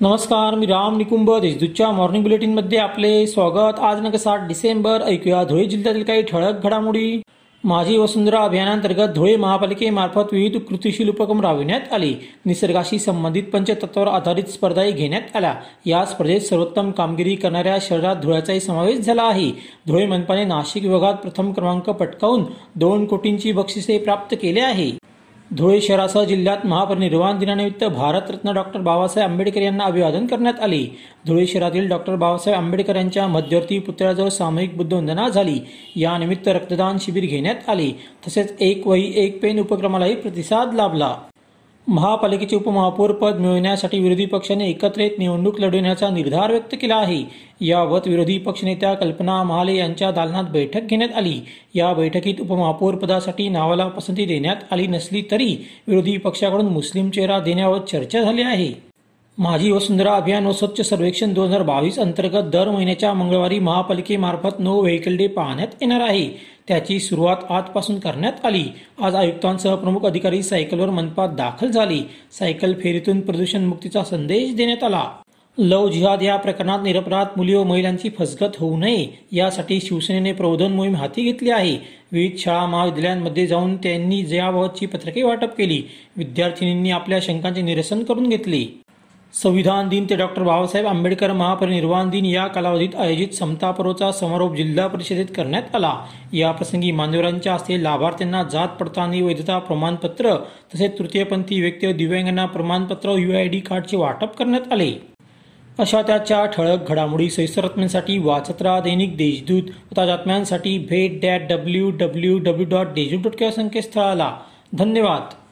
नमस्कार मी राम निकुंभ. देशदूतच्या मॉर्निंग बुलेटिनमध्ये आपले स्वागत. आज नका सात डिसेंबर. ऐकूया धुळे जिल्ह्यातील काही ठळक घडामोडी. माझी वसुंधरा अभियानांतर्गत धुळे महापालिकेमार्फत विविध कृतीशील उपक्रम राबविण्यात आले. निसर्गाशी संबंधित पंचतत्वावर आधारित स्पर्धाही घेण्यात आल्या. या स्पर्धेत सर्वोत्तम कामगिरी करणाऱ्या शहरात धुळ्याचाही समावेश झाला आहे. धुळे मनपाने नाशिक विभागात प्रथम क्रमांक पटकावून दोन कोटींची बक्षिसे प्राप्त केले आहे. धुळे शहरासह जिल्ह्यात महापरिनिर्वाण दिनानिमित्त भारतरत्न डॉक्टर बाबासाहेब आंबेडकर यांना अभिवादन करण्यात आले. धुळे शहरातील डॉक्टर बाबासाहेब आंबेडकर यांच्या मध्यवर्ती पुतळ्याजवळ सामूहिक बुद्धवंदना झाली. यानिमित्त रक्तदान शिबिर घेण्यात आले. तसेच एक वही एक पेन उपक्रमालाही प्रतिसाद लाभला. महापालिकेचे उपमहापौर पद मिळवण्यासाठी विरोधी पक्षाने एकत्रित निवडणूक लढवण्याचा निर्धार व्यक्त केला आहे. याबाबत विरोधी पक्षनेत्या कल्पना महाले यांच्या दालनात बैठक घेण्यात आली. या बैठकीत उपमहापौर पदासाठी नावाला पसंती देण्यात आली नसली तरी विरोधी पक्षाकडून मुस्लिम चेहरा देण्यावर चर्चा झाली आहे. माझी वसुंधरा अभियान व स्वच्छ सर्वेक्षण दोन हजार बावीस अंतर्गत दर महिन्याच्या मंगळवारी महापालिकेमार्फत नो व्हेकल डे पाहण्यात येणार आहे. त्याची सुरुवात आजपासून करण्यात आली. आज आयुक्तांसह प्रमुख अधिकारी सायकलवर मनपात दाखल झाली. सायकल फेरीतून प्रदूषण मुक्तीचा संदेश देण्यात आला. लव जिहाद या प्रकरणात निरपराध मुली व महिलांची फसगत होऊ नये यासाठी शिवसेनेने प्रबोधन मोहीम हाती घेतली आहे. विविध शाळा महाविद्यालयांमध्ये जाऊन त्यांनी याबाबतची पत्रके वाटप केली. विद्यार्थिनींनी आपल्या शंकांचे निरसन करून घेतले. संविधान दिन ते डॉक्टर बाबासाहेब आंबेडकर महापरिनिर्वाण दिन या कालावधीत आयोजित समतापर्वचा समारोप जिल्हा परिषदेत करण्यात आला. या प्रसंगी मान्यवरांच्या हस्ते लाभार्थ्यांना जात पडताळणी वैधता प्रमाणपत्र तसेच तृतीयपंथी व्यक्ती व दिव्यांगांना प्रमाणपत्र डी कार्डचे वाटप करण्यात आले. अशा त्याच्या ठळक घडामोडी सविस्तर बातम्यांसाठी वाचत राहा दैनिक देशदूत. व बातम्यांसाठी भेट that W W W dot Deshdoot dot संकेतस्थळाला. धन्यवाद.